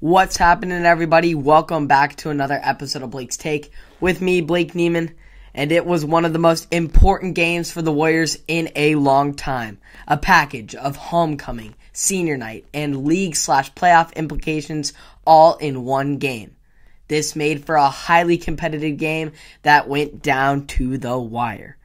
What's happening, everybody? Welcome back to another episode of Blake's Take with me, Blake Neiman. And it was one of the most important games for the Warriors in a long time. A package of homecoming, senior night, and league slash playoff implications all in one game. This made for a highly competitive game that went down to the wire.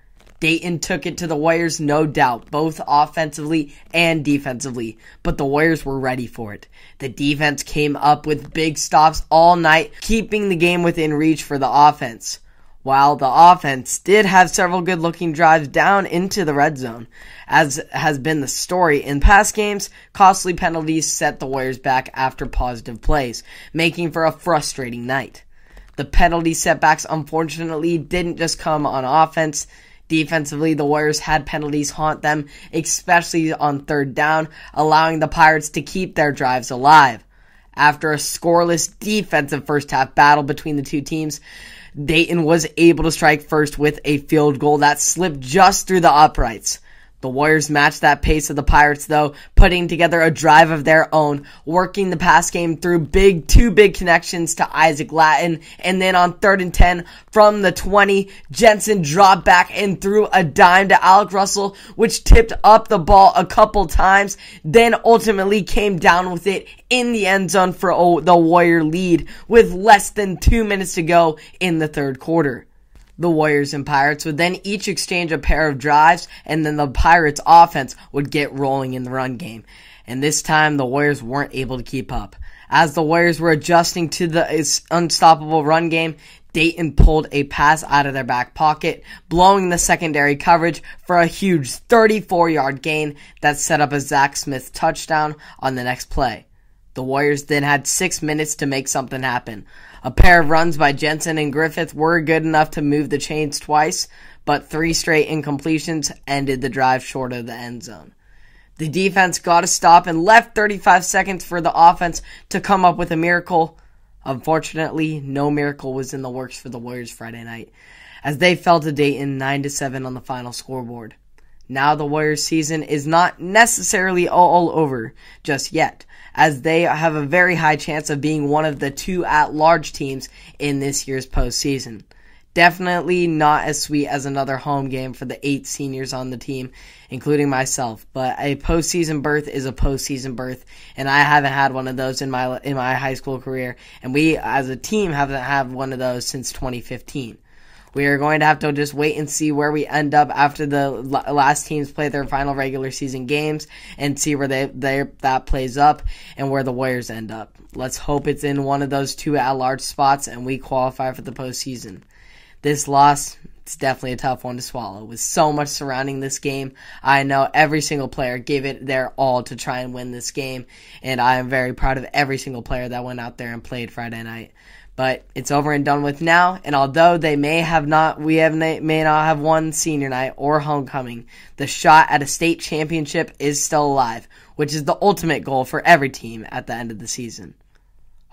Dayton took it to the Warriors, no doubt, both offensively and defensively, but the Warriors were ready for it. The defense came up with big stops all night, keeping the game within reach for the offense. While the offense did have several good looking drives down into the red zone, as has been the story in past games, costly penalties set the Warriors back after positive plays, making for a frustrating night. The penalty setbacks unfortunately didn't just come on offense, Defensively, the Warriors had penalties haunt them, especially on third down, allowing the Pirates to keep their drives alive. After a scoreless defensive first half battle between the two teams, Dayton was able to strike first with a field goal that slipped just through the uprights. The Warriors matched that pace of the Pirates, though, putting together a drive of their own, working the pass game through big, two big connections to Isaac Latin, and then on third and 10 from the 20, Jensen dropped back and threw a dime to Alec Russell, which tipped up the ball a couple times, then ultimately came down with it in the end zone for the Warrior lead with less than two minutes to go in the third quarter. The Warriors and Pirates would then each exchange a pair of drives, and then the Pirates offense would get rolling in the run game. And this time, the Warriors weren't able to keep up. As the Warriors were adjusting to the unstoppable run game, Dayton pulled a pass out of their back pocket, blowing the secondary coverage for a huge 34 yard gain that set up a Zach Smith touchdown on the next play. The Warriors then had six minutes to make something happen. A pair of runs by Jensen and Griffith were good enough to move the chains twice, but three straight incompletions ended the drive short of the end zone. The defense got a stop and left 35 seconds for the offense to come up with a miracle. Unfortunately, no miracle was in the works for the Warriors Friday night, as they fell to Dayton 9 7 on the final scoreboard. Now the Warriors season is not necessarily all over just yet, as they have a very high chance of being one of the two at large teams in this year's postseason. Definitely not as sweet as another home game for the eight seniors on the team, including myself. But a postseason berth is a postseason berth, and I haven't had one of those in my in my high school career, and we as a team haven't had one of those since 2015. We are going to have to just wait and see where we end up after the last teams play their final regular season games and see where they, they that plays up and where the Warriors end up. Let's hope it's in one of those two at large spots and we qualify for the postseason. This loss, it's definitely a tough one to swallow. With so much surrounding this game, I know every single player gave it their all to try and win this game, and I am very proud of every single player that went out there and played Friday night but it's over and done with now. And although they may have not, we have may not have won senior night or homecoming, the shot at a state championship is still alive, which is the ultimate goal for every team at the end of the season.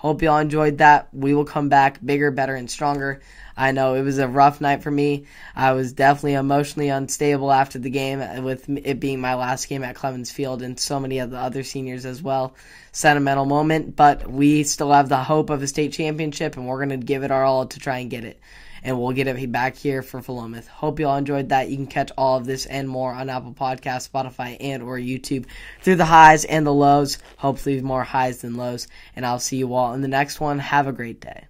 Hope y'all enjoyed that. We will come back bigger, better, and stronger. I know it was a rough night for me. I was definitely emotionally unstable after the game, uh, with it being my last game at Clemens Field and so many of the other seniors as well. Sentimental moment, but we still have the hope of a state championship, and we're going to give it our all to try and get it and we'll get it back here for Philomath. Hope you all enjoyed that. You can catch all of this and more on Apple Podcasts, Spotify, and or YouTube through the highs and the lows. Hopefully more highs than lows. And I'll see you all in the next one. Have a great day.